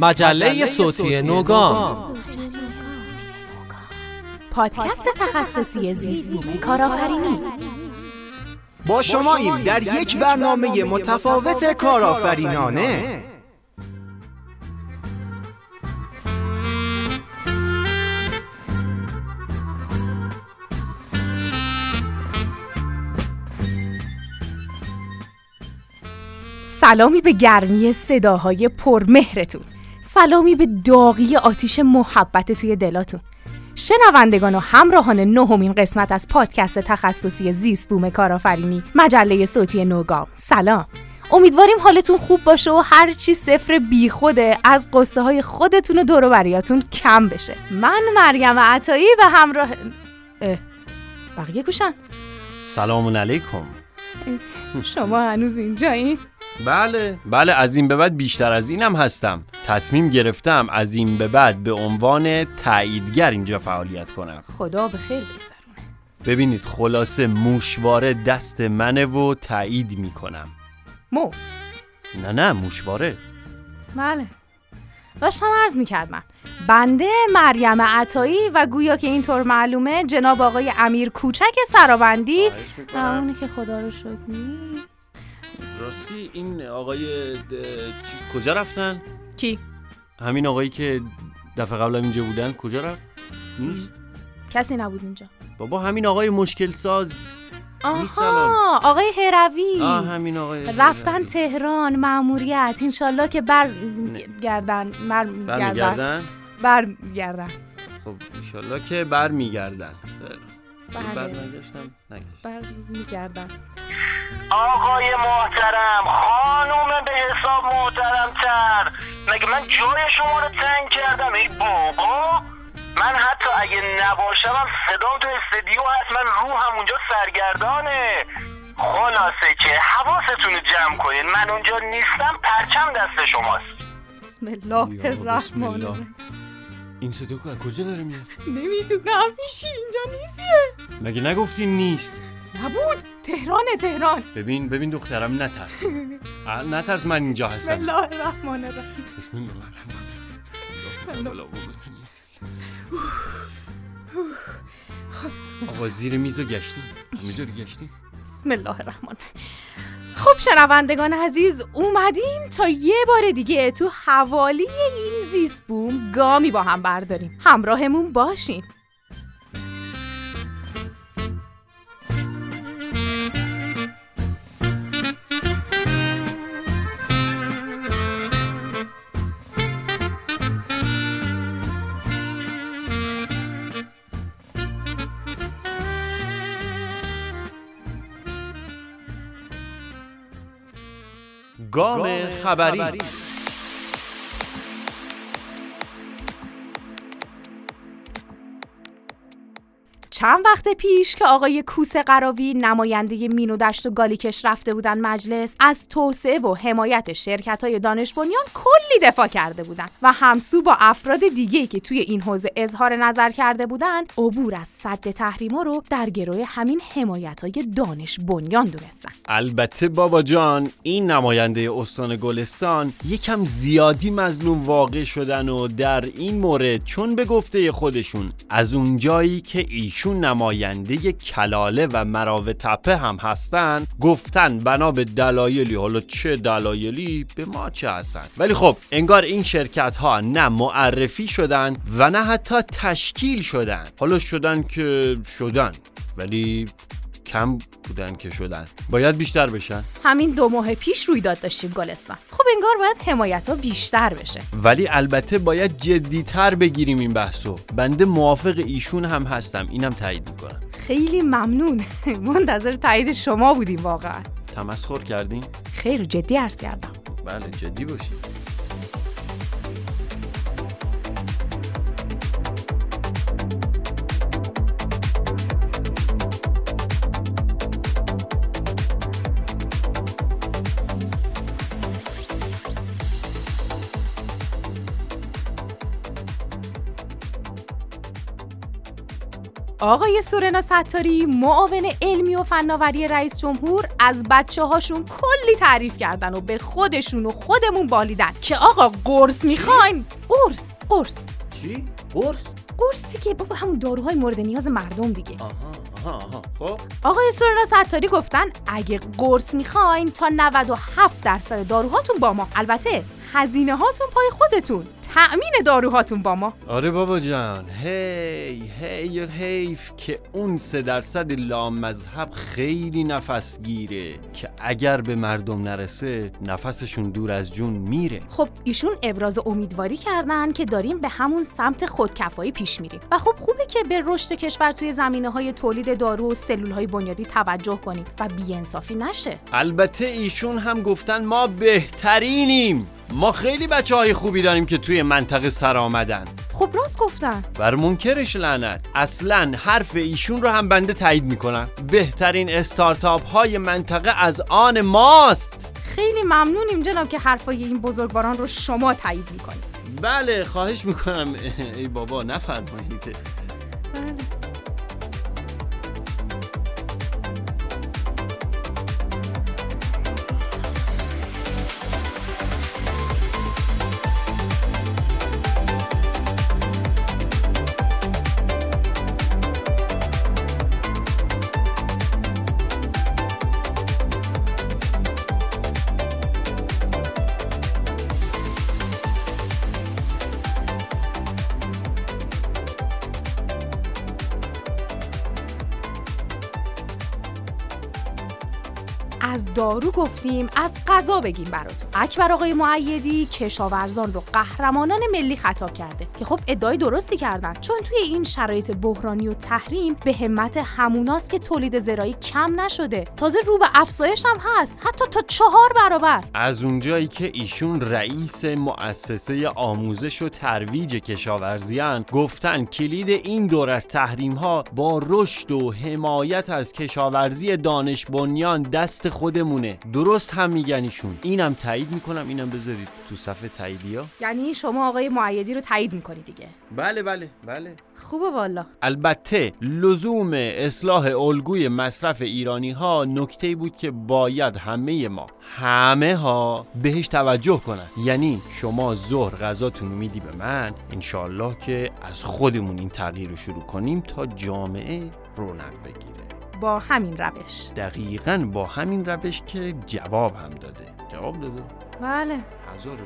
مجله صوتی نوگام. پادکست تخصصی زیست کارآفرینی. با شماییم در یک برنامه متفاوت کارآفرینانه. سلامی به گرمی صداهای پرمهرتون. سلامی به داغی آتیش محبت توی دلاتون. شنوندگان و همراهان نهمین قسمت از پادکست تخصصی زیست بوم کارآفرینی مجله صوتی نوگام. سلام. امیدواریم حالتون خوب باشه و هرچی صفر بی خوده از قصه های خودتون و دور بریاتون کم بشه. من مریم عطایی و همراه اه. بقیه گوشن سلام علیکم. شما هنوز اینجایین بله بله از این به بعد بیشتر از اینم هستم. تصمیم گرفتم از این به بعد به عنوان تاییدگر اینجا فعالیت کنم. خدا به خیر بگذرونه. ببینید خلاصه موشواره دست منه و تایید می‌کنم. موس. نه نه موشواره. بله. داشتم عرض می‌کردم. بنده مریم عطایی و گویا که اینطور معلومه جناب آقای امیر کوچک سرابندی. اونی که خدا رو شکر نیست. راستی این آقای چیز کجا رفتن؟ کی؟ همین آقایی که دفعه قبل اینجا بودن. کجا رفت؟ نیست. کسی نبود اینجا. بابا همین آقای مشکل ساز. آها آقای هروی آه همین آقای رفتن تهران مأموریت. انشالله که برگردن برگردن برمیگردن؟ برگردن خب ایشالله که برمیگردن. خیلی. بله. برنگشتم نگشت. برمیگردن آقای محترم خانوم به حساب محترم تر. مگه من جای شما رو تنگ کردم؟ ای بابا. من حتی اگه نباشم هم صدام تو استدیو هست. من روحم اونجا سرگردانه. خلاصه که حواستون رو جمع کنید من اونجا نیستم پرچم دست شماست. بسم الله. الرحمن. الرحیم. این صدا از کجا داره میاد نمی‌دونم هیچی اینجا نیستیه مگه نگفتی نیست؟ نبود تهرانه تهران. ببین ببین دخترم نترس. نترس من اینجا بسم هستم. الله الرحمن الرحیم. بسم الله الرحمن الرحیم. بسم. آقا زیر میز رو گشتیم. همینجا گشتیم؟ بسم الله الرحمن. خب شنوندگان عزیز اومدیم تا یه بار دیگه تو حوالی این زیست بوم گامی با هم برداریم. همراهمون باشین. گام خبری. چند وقت پیش که آقای کوس قراوی نماینده مین و دشت و گالیکش رفته بودن مجلس از توسعه و حمایت شرکت های دانش بنیان کلی دفاع کرده بودن و همسو با افراد دیگه که توی این حوزه اظهار نظر کرده بودن عبور از صد تحریما رو در گروه همین حمایت های دانش بنیان دونستن. البته بابا جان این نماینده استان گلستان یکم زیادی مظلوم واقع شدن و در این مورد چون به گفته خودشون از اون جایی که ایشون نماینده کلاله و مراو تپه هم هستن. گفتن بنا به دلایلی حالا چه دلایلی؟ به ما چه هستن؟ ولی خب انگار این شرکت ها نه معرفی شدن و نه حتی تشکیل شدن. حالا شدن که شدن ولی کم بودن که شدن. باید بیشتر بشن. همین دو ماه پیش رویداد داشتیم گلستان. خب انگار باید حمایت ها بیشتر بشه. ولی البته باید جدیتر بگیریم این بحثو. بنده موافق ایشون هم هستم. اینم تایید می‌کنم. خیلی ممنون. منتظر تایید شما بودیم واقعا. تمسخر کردین؟ خیر جدی عرض کردم. بله جدی باشید آقای سورنا ستاری معاون علمی و فناوری رئیس جمهور از بچه هاشون کلی تعریف کردن و به خودشون و خودمون بالیدن. که آقا قرص می‌خواین؟ قرص قرص. چی؟ قرص؟ قرصی که بابا همون داروهای مورد نیاز مردم دیگه. آها آها آها. خب. آقای سورنا ستاری گفتن اگه قرص می‌خواین تا 97 درصد داروهاتون با ما. البته هزینه هاتون پای خودتون. تأمین داروهاتون با ما. آره بابا جان. هی هی حیف که اون سه درصد لامذهب خیلی نفس گیره که اگر به مردم نرسه نفسشون دور از جون میره. خب ایشون ابراز امیدواری کردن که داریم به همون سمت خودکفایی پیش میریم. و خب خوبه که به رشد کشور توی زمینه های تولید دارو و سلول های بنیادی توجه کنیم و بیانصافی نشه. البته ایشون هم گفتن ما بهترینیم. ما خیلی بچه های خوبی داریم که توی منطقه سر آمدن. خب راست گفتن. بر منکرش لعنت. اصلا حرف ایشون رو هم بنده تایید می‌کنم. بهترین استارتاپ های منطقه از آن ماست. خیلی ممنونیم جناب که حرفای این بزرگواران رو شما تایید می‌کنید. بله خواهش می‌کنم. ای بابا نفرمایید. بله. دارو گفتیم از غذا بگیم براتون. اکبر آقای معیدی کشاورزان رو قهرمانان ملی خطاب کرده که خب ادعای درستی کردن. چون توی این شرایط بحرانی و تحریم به همت هموناست که تولید زراعی کم نشده. تازه رو به افزایش هم هست. حتی تا چهار برابر. از اونجایی که ایشون رئیس مؤسسه آموزش و ترویج کشاورزیان گفتن کلید این دور از تحریم ها با رشد و حمایت از کشاورزی دانش بنیان دست خودمونه. درست هم میگن ایشون. اینم تایید می‌کنم اینم بذارید تو صفحه تاییدیا. یعنی شما آقای معیدی رو تایید می‌کنی دیگه. بله بله بله. خوبه والا. البته لزوم اصلاح الگوی مصرف ایرانی ها نکته بود که باید همه ما همه ها بهش توجه کنن. یعنی شما ظهر غذاتون رو میدی به من انشالله که از خودمون این تغییر رو شروع کنیم تا جامعه رونق بگیره. با همین روش. دقیقا با همین روش که جواب هم داده. جواب داده. بله. غذا رو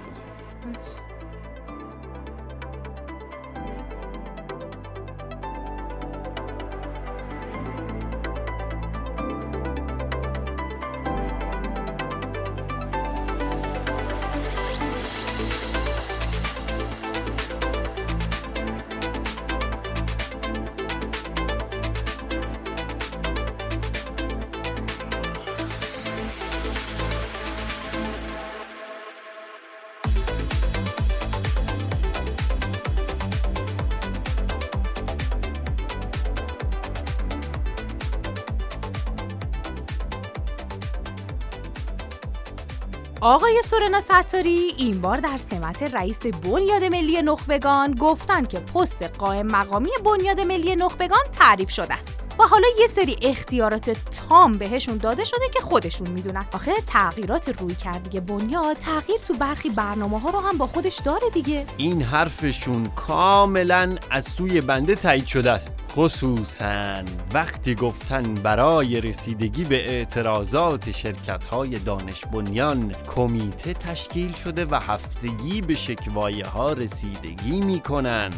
سورنا ستاری این بار در سمت رئیس بنیاد ملی نخبگان گفتن که پست قائم مقامی بنیاد ملی نخبگان تعریف شده است. و حالا یه سری اختیارات تام بهشون داده شده که خودشون می‌دونن. آخه تغییرات روی کردی بنیاد تغییر تو برخی برنامه ها رو هم با خودش داره دیگه. این حرفشون کاملا از سوی بنده تایید شده است. خصوصا وقتی گفتن برای رسیدگی به اعتراضات شرکت های دانش بنیان کمیته تشکیل شده و هفتگی به شکوایه ها رسیدگی می‌کنن.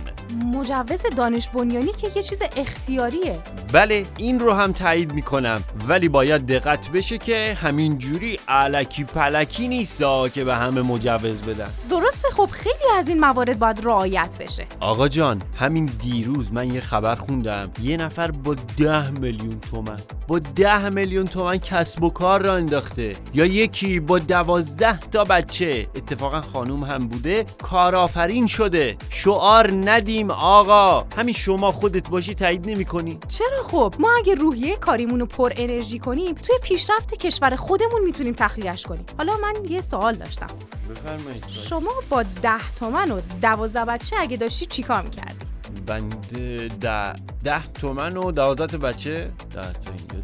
مجوز دانش بنیانی که یه چیز اختیاریه. بله این رو هم تایید می‌کنم. ولی باید دقت بشه که همین جوری علکی پلکی نیست که به همه مجوز بدن. درسته خب خیلی از این موارد باید رعایت بشه. آقا جان همین دیروز من یه خبر خوندم. یه نفر با ده میلیون تومن با ده میلیون تومن کسب و کار را انداخته. یا یکی با دوازده تا بچه. اتفاقا خانوم هم بوده کارآفرین شده. شعار ندیم آقا. همین شما خودت باشی تایید نمی کنی چرا خب؟ ما اگه روحیه کاریمون رو پر انرژی کنیم توی پیشرفت کشور خودمون می‌تونیم تخلیهش کنیم. حالا من یه سوال داشتم. بفرمایید. شما با ده تومن و دوازده بچه اگه داشتی چیکار می‌کردی؟ بنده ده. ده تومن و دوازده تا بچه. ده تا اینجا.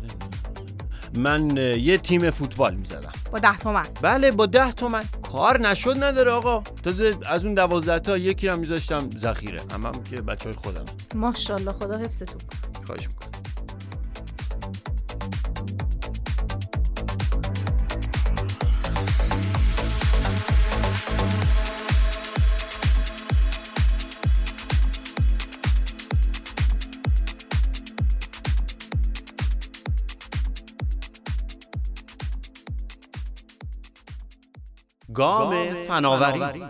من یه تیم فوتبال می‌زدم. با ده تومن. بله با ده تومن. کار نشد نداره آقا. تازه از اون دوازده تا یکی رو میذاشتم ذخیره. همم هم که بچه های خودم ماشاءالله خدا حفظتون. خواهش می‌کنم. گام فناوری.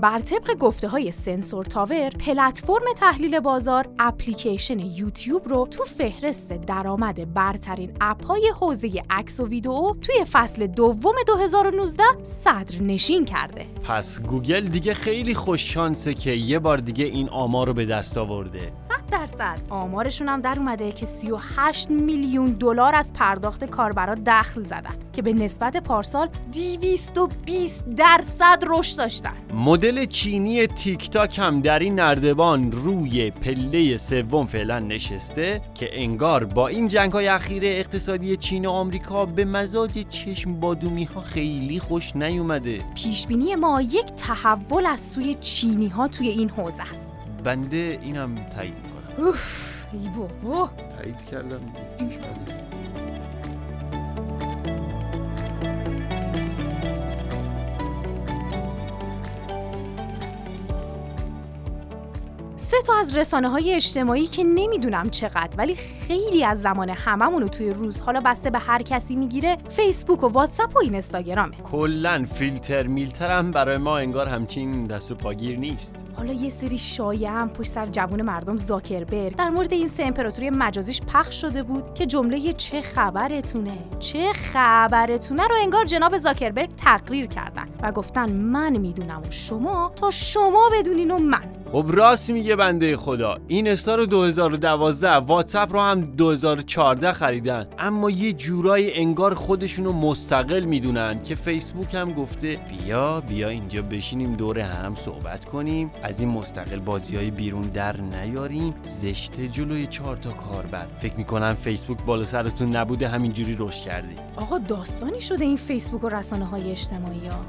بر طبق گفته های Sensor Tower پلتفرم تحلیل بازار اپلیکیشن یوتیوب رو تو فهرست درآمد برترین app های حوزه عکس و ویدئو توی فصل دوم 2019 صدر نشین کرده. پس گوگل دیگه خیلی خوش شانسه که یه بار دیگه این آمار رو به دست آورده. 100 درصد. آمارشون هم در اومده که 38 میلیون دلار از پرداخت کاربرا دخل زدن که به نسبت پارسال 220 درصد رشد داشتن. مدل چینی تیک تاک هم در این نردبان روی پله سوم فعلا نشسته که انگار با این جنگ های اخیر اقتصادی چین و آمریکا به مزاج چشم بادومی ها خیلی خوش نیومده. پیش بینی ما یک تحول از سوی چینی ها توی این حوزه است. بنده اینم تایید. اوف ای بابا. تایید کردم. سه تا از رسانه های اجتماعی که نمی‌دونم چقدر ولی خیلی از زمان هممون رو توی روز حالا بسته به هر کسی می‌گیره فیسبوک و واتساپ و اینستاگرامه. کلا فیلتر میلتر هم برای ما انگار همچین دست و پاگیر نیست. حالا یه سری شایعه هم پشت سر جوون مردم زاکربرگ در مورد این سه امپراتوری مجازیش پخش شده بود که جمله چه خبرتونه چه خبرتونه رو انگار جناب زاکربرگ تقریر کردن و گفتن من می‌دونم و شما تا شما بدونین و من. خب راست میگه بنده خدا این استا رو 2012 واتساپ رو هم 2014 خریدن. اما یه جورایی انگار خودشونو مستقل می‌دونن که فیسبوک هم گفته بیا بیا اینجا بشینیم دور هم صحبت کنیم از این مستقل بازی های بیرون در نیاریم زشته جلوی چهار تا کاربر. فکر می‌کنم فیسبوک بالا سرتون نبوده همینجوری رشد کردی. آقا داستانی شده این فیسبوک و رسانه های اجتماعی ها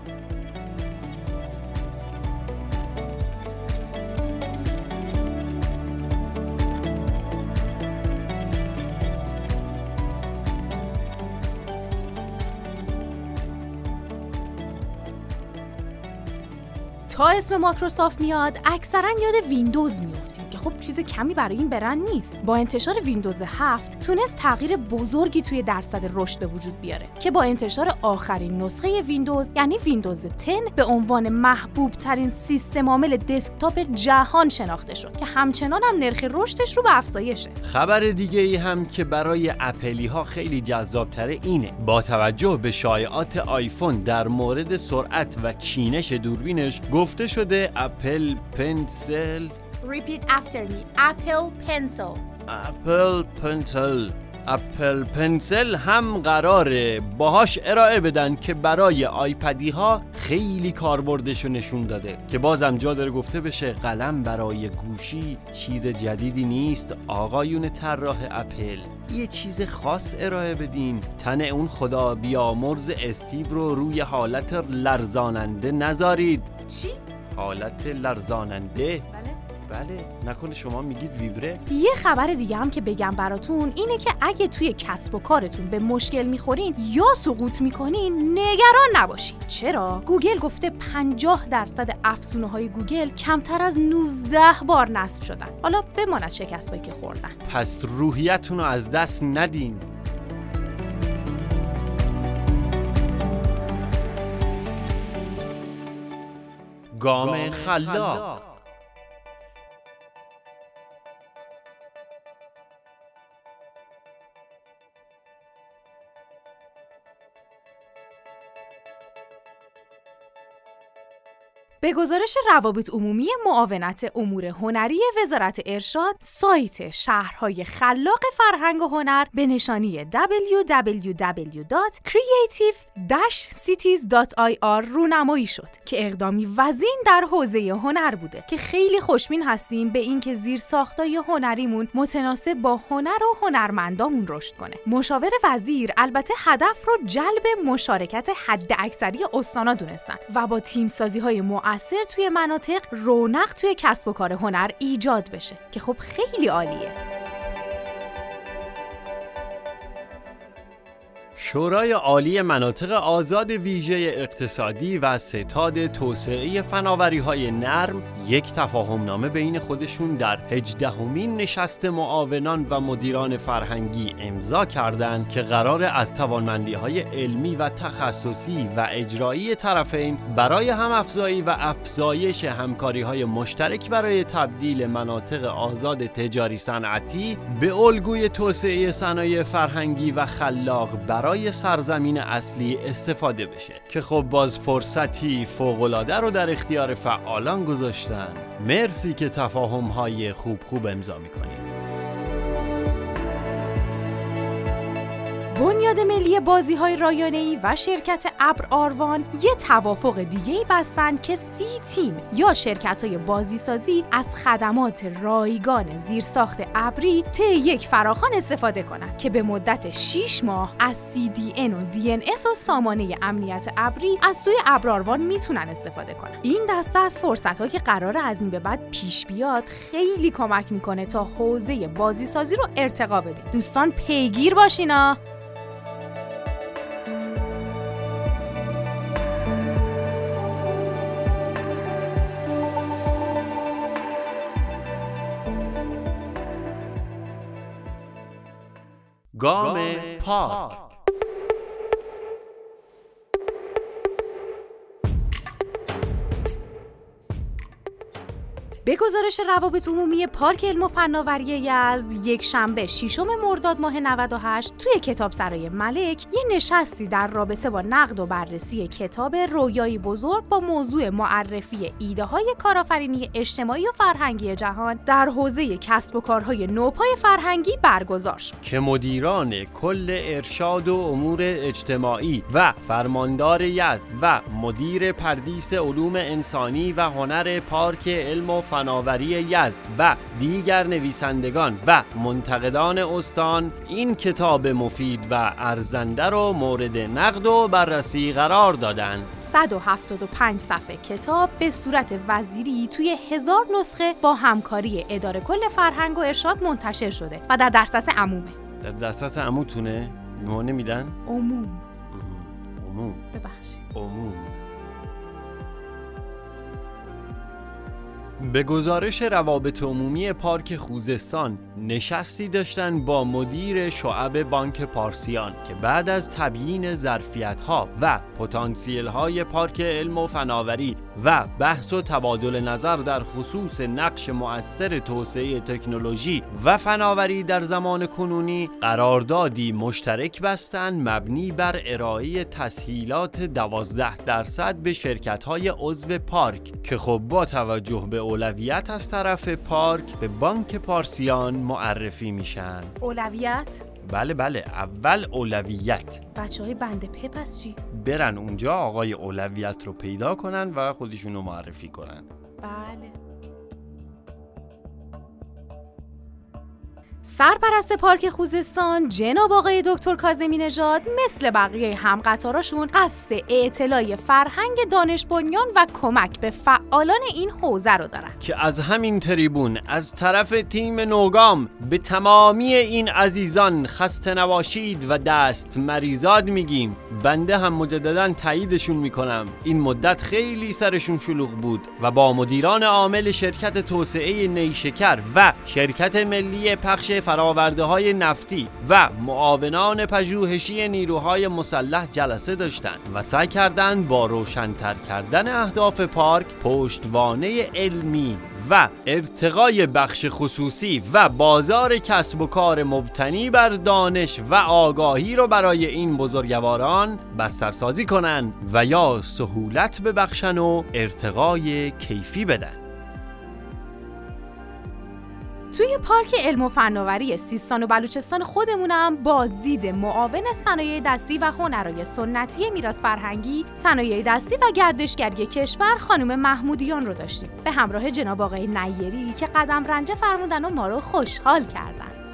تا اسم مایکروسافت میاد اکثرا یاد ویندوز میفتیم که خب چیز کمی برای این برند نیست. با انتشار ویندوز 7 تونست تغییر بزرگی توی درصد رشد به وجود بیاره که با انتشار آخرین نسخه ویندوز یعنی ویندوز 10 به عنوان محبوب ترین سیستم عامل دسکتاپ جهان شناخته شد که همچنان هم نرخ رشدش رو به افزایشه. خبر دیگه ای هم که برای اپلی ها خیلی جذاب تره اینه. با توجه به شایعات آیفون در مورد سرعت و چینش دوربینش گفته شده Apple Pencil Repeat after me. Apple Pencil. Apple Pencil Apple Pencil هم قراره. باهاش ارائه بدن که برای آیپدی ها خیلی کاربردش رو نشون داده. که بازم جا داره گفته بشه قلم برای گوشی چیز جدیدی نیست. آقایون طراح اپل یه چیز خاص ارائه بدین. تن اون خدا بیامرز استیو رو روی حالت لرزاننده نذارید. چی؟ حالت لرزاننده؟ بله. بله نکنه شما میگید ویبره؟ یه خبر دیگه هم که بگم براتون اینه که اگه توی کسب و کارتون به مشکل می‌خورین یا سقوط می‌کنین نگران نباشین. چرا؟ گوگل گفته 50 درصد افزونه های گوگل کمتر از 19 بار نصب شدن. حالا بماند شکستایی که خوردن. پس روحیتون رو از دست ندین. گام خلاق. به گزارش روابط عمومی معاونت امور هنری وزارت ارشاد سایت شهرهای خلاق فرهنگ و هنر به نشانی www.creative-cities.ir رونمایی شد که اقدامی وزین در حوزه هنر بوده که خیلی خوشبین هستیم به اینکه زیر ساختای هنریمون متناسب با هنر و هنرمندامون رشد کنه. مشاور وزیر البته هدف رو جلب مشارکت حد اکثری استانا دونستن و با تیم سازی های مؤثر توی مناطق رونق توی کسب و کار هنر ایجاد بشه که خب خیلی عالیه. شورای عالی مناطق آزاد ویژه اقتصادی و ستاد توسعه فناوری های نرم یک تفاهم نامه بین خودشون در هجدهمین نشست معاونان و مدیران فرهنگی امضا کردند که قرار از توانمندی های علمی و تخصصی و اجرایی طرفین برای هم افزایی و افزایش همکاری های مشترک برای تبدیل مناطق آزاد تجاری صنعتی به الگوی توسعه صنایع فرهنگی و خلاق برای سرزمین اصلی استفاده بشه که خب باز فرصتی فوقالعاده رو در اختیار فعالان گذاشتن. مرسی که تفاهم های خوب خوب امضا می‌کنید بنیاد ملی بازی های رایانه‌ای و شرکت ابر آروان یه توافق دیگه ای بستن که سی تیم یا شرکت های بازی سازی از خدمات رایگان زیرساخت ابری طی یک فراخان استفاده کنند که به مدت 6 ماه از CDN و DNS و سامانه امنیت ابری از سوی ابر آروان می‌تونن استفاده کنن این دسته از فرصت که قرار از این به بعد پیش بیاد خیلی کمک می‌کنه تا حوزه بازی سازی رو ارتقا بدیم. دوستان پیگیر باشینا گام پاک به گزارش روابط عمومی پارک علم و فناوری یزد یک شنبه ششم مرداد ماه 98 توی کتاب سرای ملک یه نشستی در رابطه با نقد و بررسی کتاب رویایی بزرگ با موضوع معرفی ایده های کارآفرینی اجتماعی و فرهنگی جهان در حوزه کسب و کارهای نوپای فرهنگی برگزار شد. که مدیران کل ارشاد و امور اجتماعی و فرماندار یزد و مدیر پردیس علوم انسانی و هنر پارک علم و فناوری یزد و دیگر نویسندگان و منتقدان استان این کتاب مفید و ارزنده رو مورد نقد و بررسی قرار دادند. 175 صفحه کتاب به صورت وزیری توی هزار نسخه با همکاری اداره کل فرهنگ و ارشاد منتشر شده و در دسترس عمومه در دسترس عموتونه؟ ما نمیدن؟ عموم عموم ببخشید عموم به گزارش روابط عمومی پارک خوزستان نشستی داشتن با مدیر شعب بانک پارسیان که بعد از تبیین ظرفیت ها و پتانسیل های پارک علم و فناوری و بحث و تبادل نظر در خصوص نقش مؤثر توسعه تکنولوژی و فناوری در زمان کنونی قراردادی مشترک بستند مبنی بر ارائه تسهیلات 12 درصد به شرکت های عضو پارک که خب با توجه به اولویت از طرف پارک به بانک پارسیان معرفی میشن. اولویت؟ بله بله. اول اولویت. بچه های بنده په پس چی؟ برن اونجا آقای اولویت رو پیدا کنن و خودشون رو معرفی کنن. بله. سرپرست پارک خوزستان جناب آقای دکتر کاظمی نژاد مثل بقیه همقطاراشون قصد اطلاع فرهنگ دانش بنیان و کمک به فعالان این حوزه رو دارن. که از همین تریبون از طرف تیم نوگام به تمامی این عزیزان خسته نباشید و دست مریزاد میگیم. بنده هم مجددا تاییدشون می‌کنم. این مدت خیلی سرشون شلوغ بود و با مدیران عامل شرکت توسعه نیشکر و شرکت ملی پخش فراورده های نفتی و معاونان پژوهشی نیروهای مسلح جلسه داشتند و سعی کردند با روشنتر کردن اهداف پارک پشتوانه علمی و ارتقای بخش خصوصی و بازار کسب و کار مبتنی بر دانش و آگاهی رو برای این بزرگواران بسترسازی کنن و یا سهولت ببخشن و ارتقای کیفی بدن. توی پارک علم و فناوری سیستان و بلوچستان خودمونم بازدید معاون صنایع دستی و هنرهای سنتی میراث فرهنگی صنایع دستی و گردشگری کشور خانم محمودیان رو داشتیم. به همراه جناب آقای نیری که قدم رنجه فرمودن و ما رو خوشحال کردن.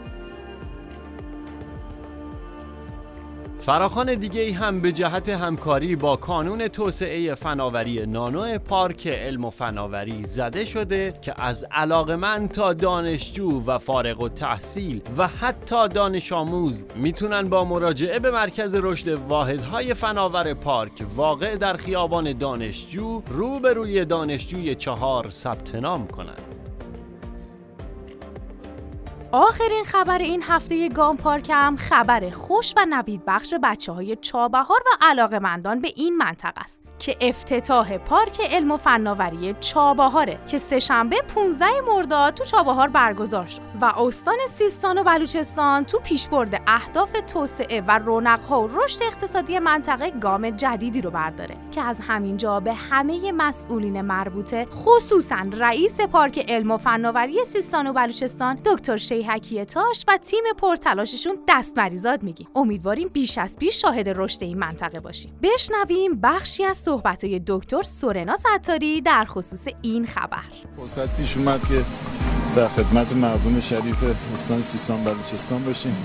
فراخان دیگه هم به جهت همکاری با کانون توسعه فناوری نانو پارک علم و فناوری زده شده که از علاقمند تا دانشجو و فارغ و تحصیل و حتی دانش آموز می‌تونن با مراجعه به مرکز رشد واحدهای فناور پارک واقع در خیابان دانشجو روبروی دانشجوی چهار ثبت نام کنند. آخرین خبر این هفته گام پارک هم خبر خوش و نوید بخش به بچه های چابهار و علاقمندان به این منطقه است. که افتتاح پارک علم و فناوری چابهاره که سهشنبه 15 مرداد تو چابهار برگزار شد و استان سیستان و بلوچستان تو پیشبرد اهداف توسعه و رونقها و رشد اقتصادی منطقه گام جدیدی رو برداره که از همینجا به همه مسئولین مربوطه خصوصا رئیس پارک علم و فناوری سیستان و بلوچستان دکتر شیحکی تاش و تیم پرتلاششون دست مریزاد میگیم امیدواریم بیش از پیش شاهد رشد این منطقه باشیم. بشنویم بخشی از صحبتهای دکتر سورنا ستاری در خصوص این خبر. فرصت پیش اومد که در خدمت مردم شریف استان سیستان بلوچستان باشیم.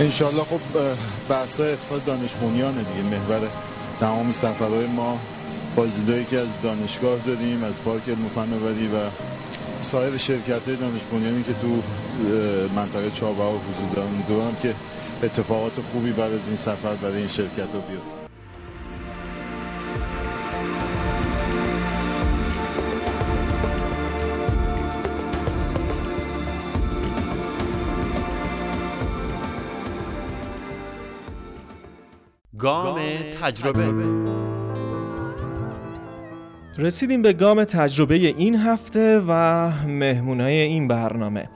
انشالله خب بحث اقتصاد دانش بنیانه دیگه. محور تمام سفرهای ما بازدیدایی که از دانشگاه داریم از پارک علم و سایر شرکت های دانش بنیانی که تو منطقه چابهار حضور دارن امیدوارم که اتفاقات خوبی بعد از این سفر برای این شرکت ها بیفته. گام تجربه. رسیدیم به گام تجربه این هفته و مهمونای این برنامه.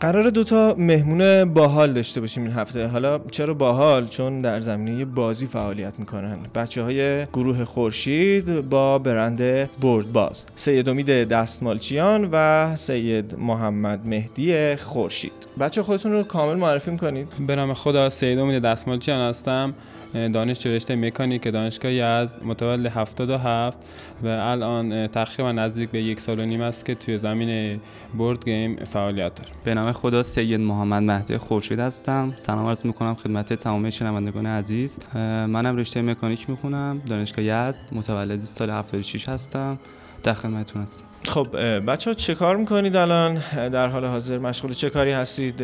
قرار دوتا مهمون باحال داشته باشیم این هفته. حالا چرا باحال؟ چون در زمینه بازی فعالیت می‌کنن. بچه های گروه خورشید با برند برد باز. سید امید دستمالچیان و سید محمد مهدی خورشید. بچه خودتون رو کامل معرفی می‌کنید. به نام خدا سید امید دستمالچیان هستم. دانشجو رشته مکانیک دانشگاه یزد متولد 77 و الان تقریبا نزدیک به یک سال و نیم است که توی زمین بورد گیم فعالیت دارم به نام خدا سید محمد مهدی خورشید هستم. سلام عرض می‌کنم خدمت تمام شنوندگان عزیز. منم رشته مکانیک می‌خونم دانشگاه یزد متولد سال 76 هستم. در خدمتتون هستم. خب بچه ها چه کار می‌کنید الان؟ در حال حاضر مشغول چه کاری هستید؟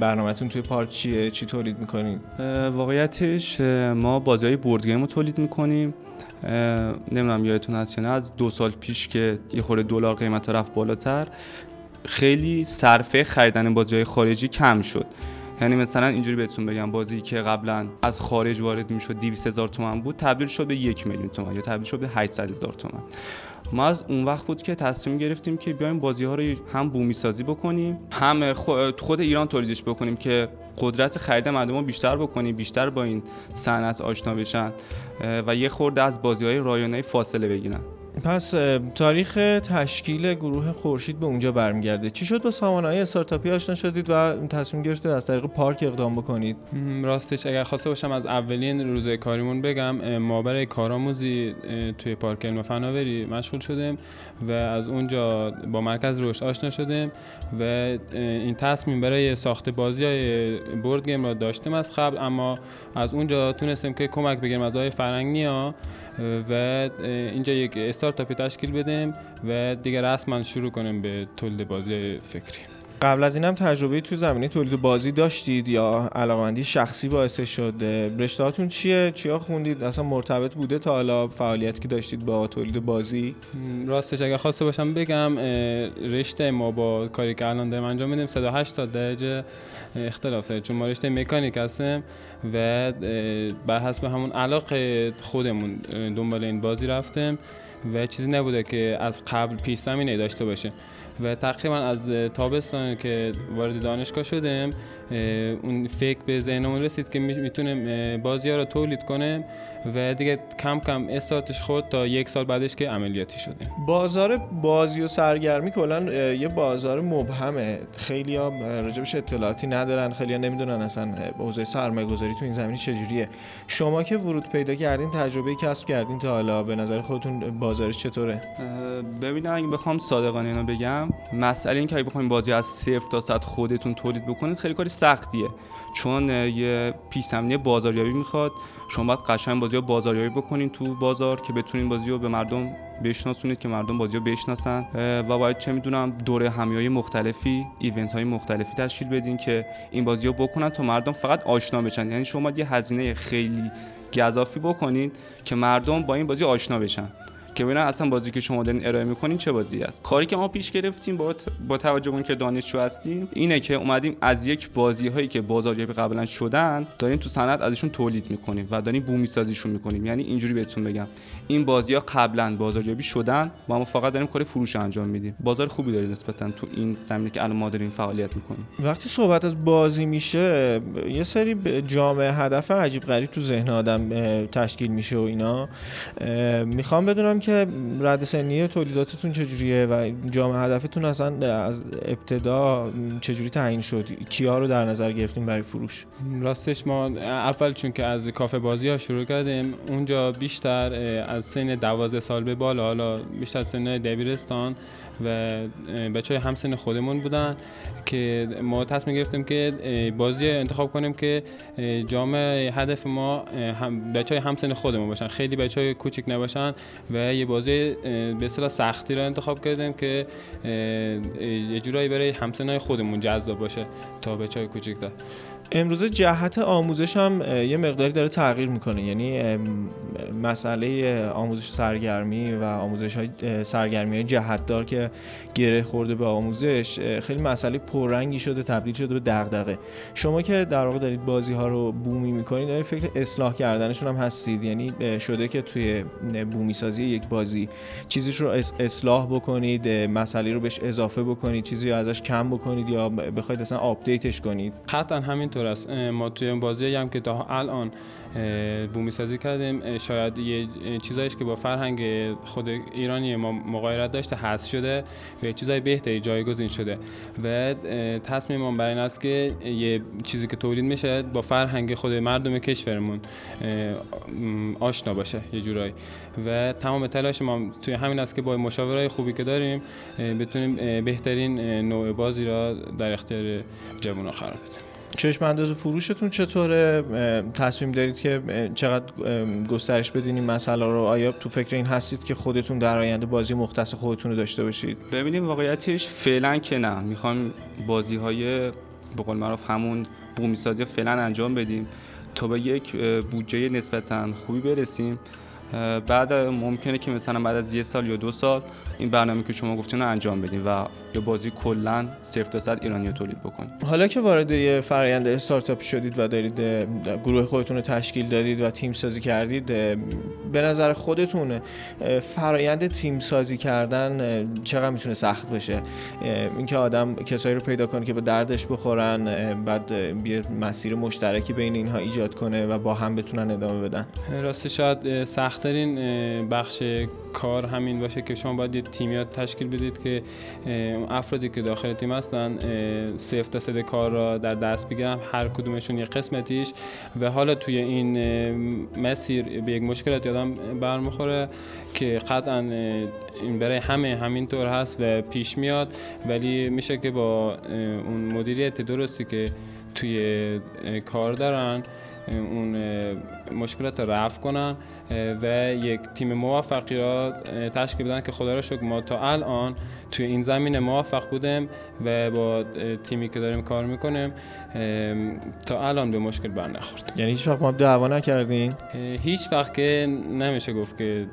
برنامهتون توی پارک چیه؟ چی تولید می‌کنید؟ واقعیتش ما بازی بورد گیم رو تولید می‌کنیم. نمی‌دونم یادتون هست یا نه از دو سال پیش که یه خورده دلار قیمت رفت بالاتر خیلی صرفه خریدن بازی های خارجی کم شد. یعنی مثلا اینجوری بهتون بگم بازی که قبلا از خارج وارد می‌شد 200 هزار تومن بود تبدیل شد به یک میلیون تومن یا تبدیل شد به 800 هزار تومن. ما از اون وقت بود که تصمیم گرفتیم که بیایم بازی ها رو هم بومی سازی بکنیم هم خود ایران تولیدش بکنیم که قدرت خرید مردم رو بیشتر بکنیم بیشتر با این صنعت آشنا بشن و یه خورده از بازی های رایانه فاصله بگیرن. پس تاریخ تشکیل گروه خورشید به اونجا برمیگرده. چی شد با سامانه استارتاپی آشنا شدید و تصمیم گرفتید از طریق پارک اقدام بکنید؟ راستش اگر خواسته باشم از اولین روزه کاریمون بگم ما برای کارآموزی توی پارک علم فناوری مشغول شدیم و از اونجا با مرکز رشد آشنا شدیم و این تصمیم برای ساخت بازی های بورد گیم را داشتیم از قبل اما از اونجا تونستیم که کمک بگیریم از آقای فرنگی و اینجا یک استارتاپی تشکیل بدیم و دیگه رسما شروع کنیم به تولید بازی فکری. قبل از اینم تجربه تو زمینه تولید بازی داشتید یا علاقمندی شخصی باعث شده؟ رشته هاتون چیه؟ چیا خوندید؟ اصلا مرتبط بوده تا حالا فعالیتی که داشتید با تولید بازی؟ راستش اگر خواسته باشم بگم رشته ما با کاری که الان داریم انجام میدیم 180 درجه اختلاف داره. چون ما رشته مکانیک هستیم و بر حسب همون علاقه خودمون دنبال این بازی رفتیم و چیزی نبوده که از قبل پیش زمینه داشته باشه. و تقریبا از تابستان که وارد دانشگاه شدم اون فکر به ذهنمون رسید که می‌تونیم بازی ها رو تولید کنیم و دیگه کم کم استارتش خود تا یک سال بعدش که عملیاتی شده. بازار بازی و سرگرمی کلا یه بازار مبهمه. خیلی ها راجبش اطلاعاتی ندارن خیلی ها نمی‌دونن اصلا اوضاع سرمایه گذاری تو این زمینی چجوریه شما که ورود پیدا کردین تجربه کسب کردین تا حالا به نظر خودتون بازارش چطوره؟ ببینید اگه بخوام صادقانه اینو بگم مسئله این که اگه بخواید بازی از صفر تا صد خودتون تولید بکنید خیلی کاری سختیه. چون یه پیش‌امنی بازاریابی می‌خواد شما باید قشنگ بازی رو بازاریابی بکنین تو بازار که بتونین بازی رو به مردم بشناسونید که مردم بازی رو بشناسن. و باید چه می‌دونم دوره همیای مختلفی ایونت های مختلفی تشکیل بدین که این بازی رو بکنن تا مردم فقط آشنا بشن. یعنی شما یه هزینه خیلی گذافی بکنید که مردم با این بازی آشنا بشن. که ببینن اصلا بازی که شما دارین ارائه می‌کنین چه بازی است. کاری که ما پیش گرفتیم با با توجه به که دانشجو هستیم اینه که اومدیم از یک بازی هایی که بازاریابی قبلا شدن داریم تو صنعت ازشون تولید می‌کنیم و داریم بومی سازیشون می‌کنیم. یعنی اینجوری بهتون بگم. این بازی ها قبلا بازاریابی شدن و ما فقط داریم کار فروش انجام میدیم. بازار خوبی داریم نسبتا تو این زمینه که الان ما داریم فعالیت می‌کنیم. وقتی صحبت از بازی میشه یه سری جامعه هدف عجیب غریب تو ذهن آدم تشکیل میشه و اینا. می‌خوام بدونم که رد سنی تولیداتتون چجوریه و جامعه هدفتون اصلا از ابتدا چجوری تعیین شد؟ کیا رو در نظر گرفتیم برای فروش؟ راستش ما اول چون که از کافه بازی ها شروع کردیم اونجا بیشتر از سن دوازده سال به بالا حالا بیشتر سن دبیرستان و بچه های همسن خودمون بودن که ما تصمیم گرفتیم که بازی انتخاب کنیم که جامعه هدف ما هم بچه های همسن خودمون باشن. خیلی بچه های کوچیک نباشن و یه بازی به اصطلاح سختی رو انتخاب کردیم که یه جورایی برای همسن های خودمون جذاب باشه تا بچه های کوچیک امروزه جهت آموزش هم یه مقداری داره تغییر می‌کنه. یعنی مسئله آموزش سرگرمی و آموزش های سرگرمی های جهتدار که گره خورده به آموزش خیلی مسئله پررنگی شده تبدیل شده به دغدغه. شما که در واقع دارید بازی ها رو بومی می‌کنید دارید فکر اصلاح کردنشون هم هستید. یعنی شده که توی بومی سازی یک بازی چیزیش رو اصلاح بکنید مسئله رو بهش اضافه بکنید چیزی رو ازش کم بکنید یا بخواید اصلا آپدیتش کنید. قطعا همینطور. است. ما توی بازی هم که تا الان بومی سازی کردیم شاید یه چیزایش که با فرهنگ خود ایرانی ما مقایرت داشته حذف شده و چیزای بهتری جایگزین شده. و تصمیم برای این است که یه چیزی که تولید میشه با فرهنگ خود مردم کشورمون آشنا باشه یه جورایی. و تمام تلاش ما توی همین است که با مشاورای خوبی که داریم بتونیم بهترین نوع بازی را در اختیار جوان قرار بدیم. چشم انداز فروشتون چطوره؟ تصمیم دارید که چقدر گسترش بدین این مسئله رو؟ آیا تو فکر این هستید که خودتون در آینده بازی مختص خودتون رو داشته باشید؟ ببینیم واقعیتش فعلا که نه. می‌خوام بازی های به قول معروف همون بومی سازی فعلا انجام بدیم تا به یک بودجه نسبتا خوبی برسیم. بعد ممکنه که مثلا بعد از یه سال یا دو سال این برنامه که شما گفتین رو انجام بدیم و یا بازی کلا صفر تا صد ایرانی رو تولید بکنیم حالا که وارد یه فرآیند استارتاپ شدید و دارید گروه خودتون رو تشکیل دادید و تیم سازی کردید به نظر خودتون فرایند تیم سازی کردن چقدر می‌تونه سخت بشه؟ اینکه آدم کسایی رو پیدا کنه که به دردش بخورن بعد یه مسیر مشترکی بین اینها ایجاد کنه و با هم بتونن ادامه بدن. راستی شاید سختترین بخش کار همین باشه که شما باید تیمیات تشکیل بدید که افرادی که داخل تیم هستن صفر تا صد کار را در دست بگیرن. هر کدومشون یه قسمتیش. و حالا توی این مسیر به یک مشکلات یادم برمیخوره که قطعا این برای همه همینطور هست و پیش میاد. ولی میشه که با اون مدیریت درستی که توی کار دارن اون مشکلات رو رفع کنن و یک تیم موفقی را تشکیل بدن که خدا را شکر ما تا الان توی این زمین موفق بودیم و با تیمی که داریم کار می‌کنیم تا الان به مشکل بر نخورد یعنی هیچ وقت ما دعوا نکردین؟ هیچ وقت که نمیشه گفت که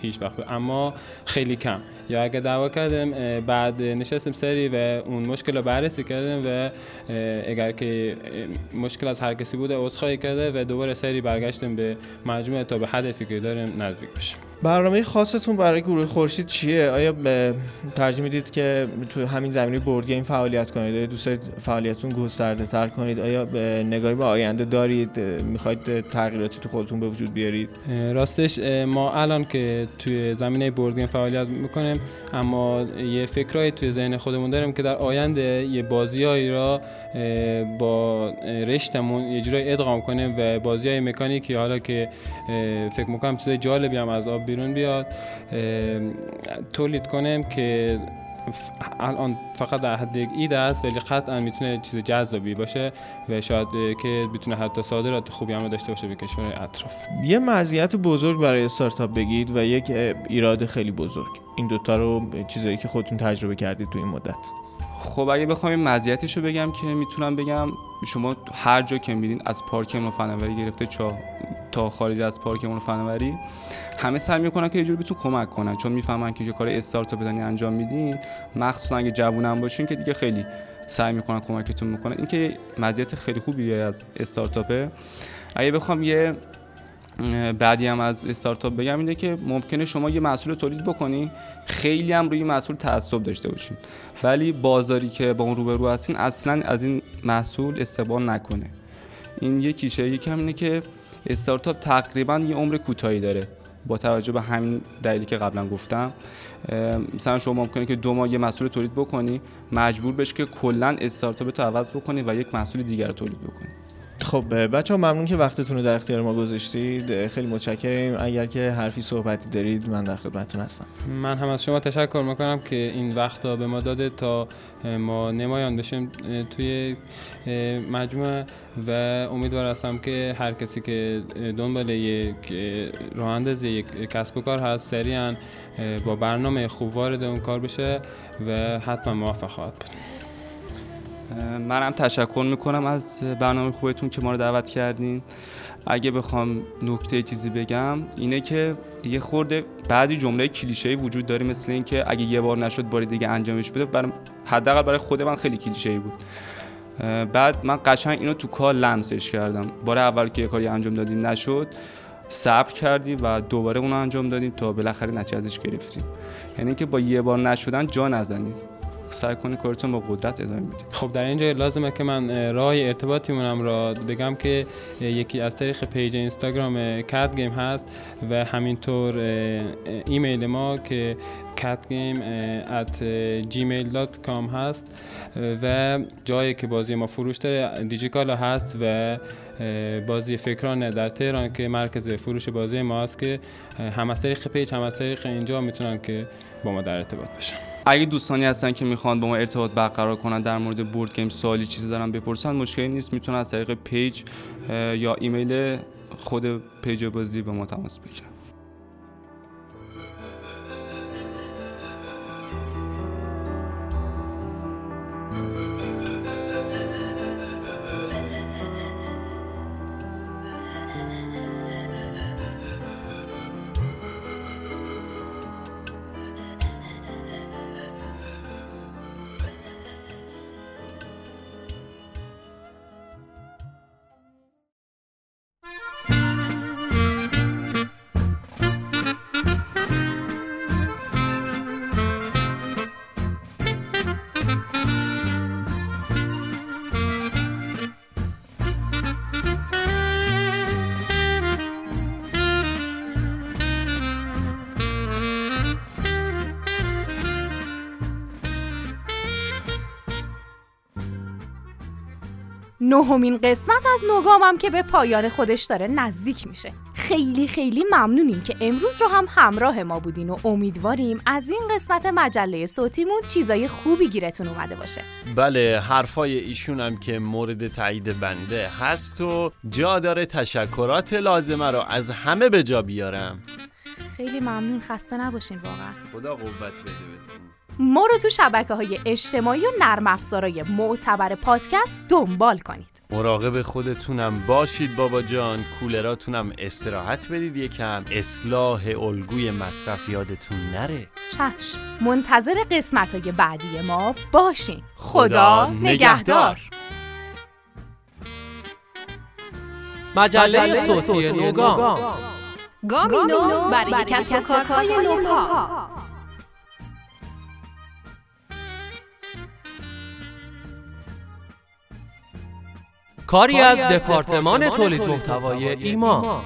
هیچ وقت اما خیلی کم. یا اگه دعوا کردیم بعد نشستیم سری و اون مشکل رو بررسی کردیم و اگر که مشکل از هر کسی بوده عذرخواهی کرده و دوباره سری برگشتیم به مجموعه تا به هدفی که داریم نزدیک بشیم. برنامه خاصتون برای گروه خورشید چیه؟ آیا به ترجیح می‌دید که تو همین زمینه بورد گیم فعالیت کنید؟ آیا دوست دارید فعالیتتون گسترده تر کنید؟ آیا به نگاهی به آینده دارید؟ می‌خواید تغییراتی تو خودتون به وجود بیارید؟ راستش ما الان که توی زمینه بورد گیم فعالیت می‌کنیم اما یه فکرایی توی ذهن خودمون داریم که در آینده یه بازیایی را با رشتمون یه جورایی ادغام کنیم و بازی های مکانیکی حالا که فکر می‌کنم چیزای جالبی هم از آب بیرون بیاد تولید کنیم که الان فقط در حد یک است ولی قطعا می‌تونه چیز جذابی باشه و شاید که بتونه حتی صادرات خوبی هم داشته باشه به کشور اطراف. یه مزیت بزرگ برای استارتاپ بگید و یک ایراد خیلی بزرگ. این دوتا رو چیزایی که خودتون تجربه کردید تو این مدت. خب اگه بخوام این مزیتش رو بگم که می‌تونم بگم شما هر جا که میرین از پارک امون فناوری گرفته تا خارج از پارک امون فناوری همه سعی می‌کنن که یه جوری بهتون کمک کنن. چون می‌فهمن که کار استارتاپ بدنی انجام میدین مخصوصا اگه جوونم باشین که دیگه خیلی سعی می‌کنن کمکتون می‌کنن این که مزیت خیلی خوبی از استارتاپه. اگه بخوام یه بعدی هم از استارتاپ بگم اینه که ممکنه شما یه محصول تولید بکنی خیلی هم روی محصول تعصب داشته باشین. ولی بازاری که با اون روبرو هستین اصلا از این محصول استقبال نکنه. این یه کیشه یکم اینه که استارتاپ تقریبا یه عمر کوتاهی داره. با توجه به همین دلیلی که قبلا گفتم. مثلا شما ممکنه که دو ماه یه محصول تولید بکنی مجبور بشی که کلا استارتاپ تو عوض بکنی و یک محصول دیگر تولید بکنی. خب بچه ها ممنون که وقتتون رو در اختیار ما گذاشتید. خیلی متشکرم. اگر که حرفی صحبتی دارید من در خدمتتون هستم. من هم از شما تشکر می‌کنم که این وقت به ما داده تا ما نمایان بشیم توی مجموعه. و امیدوار هستم که هر کسی که دنبال یک راه اندازی یک کسب و کار هست سریعا با برنامه خوب وارد اون کار بشه و حتما موفق خواهد بود. منم تشکر می‌کنم از برنامه خوبتون که ما رو دعوت کردین. اگه بخوام نکته چیزی بگم اینه که یه خورده بعضی جمله کلیشه‌ای وجود داره مثل اینکه اگه یه بار نشد بار دیگه انجامش بده. برای حداقل برای خود من خیلی کلیشه‌ای بود. بعد من قشنگ اینو تو کار لمسش کردم. بار اول که یه کاری انجام دادیم نشد صبر کردیم و دوباره اونو انجام دادیم تا بالاخره نتیجه ازش گرفتیم. یعنی که با یه بار نشدن جا نزنید. سعی کنی کارتون با قدرت ادامه بدید خب در اینجا لازمه که من راه ارتباطیمونم را بگم که یکی از طریق page اینستاگرام کات گیم هست و همینطور ایمیل ما که catgame@gmail.com هست و جایی که بازی ما فروش داره دیجیکالا هست و بازی فکران در تهران که مرکز فروش بازی ما هست که هم از طریق پیج هم از طریق اینجا می‌تونن که با ما در ارتباط باشن. اگه دوستانی هستن که می‌خوان با ما ارتباط برقرار کنن در مورد board game سوالی چیزی دارن بپرسن مشکلی نیست. می‌تونن از طریق پیج یا ایمیل خود پیج بازی به ما تماس بگیرن. نهمین قسمت از نوگامم که به پایان خودش داره نزدیک میشه. خیلی خیلی ممنونیم که امروز رو هم همراه ما بودین و امیدواریم از این قسمت مجله صوتیمون چیزای خوبی گیرتون اومده باشه. بله حرفای ایشون هم که مورد تایید بنده هست و جا داره تشکرات لازمه رو از همه به جا بیارم. خیلی ممنون خسته نباشین واقعا. خدا قوت بده بهتون. ما رو تو شبکه های اجتماعی و نرم افزارهای معتبر پادکست دنبال کنید. مراقب خودتونم باشید بابا جان. کولراتونم استراحت بدید یکم. اصلاح الگوی مصرف یادتون نره. چشم. منتظر قسمت های بعدی ما باشین. خدا, خدا نگهدار. مجله صوتی نوگام. گامی نو برای کسب و کارهای نوپا. کاری از دپارتمان تولید محتوای ایما.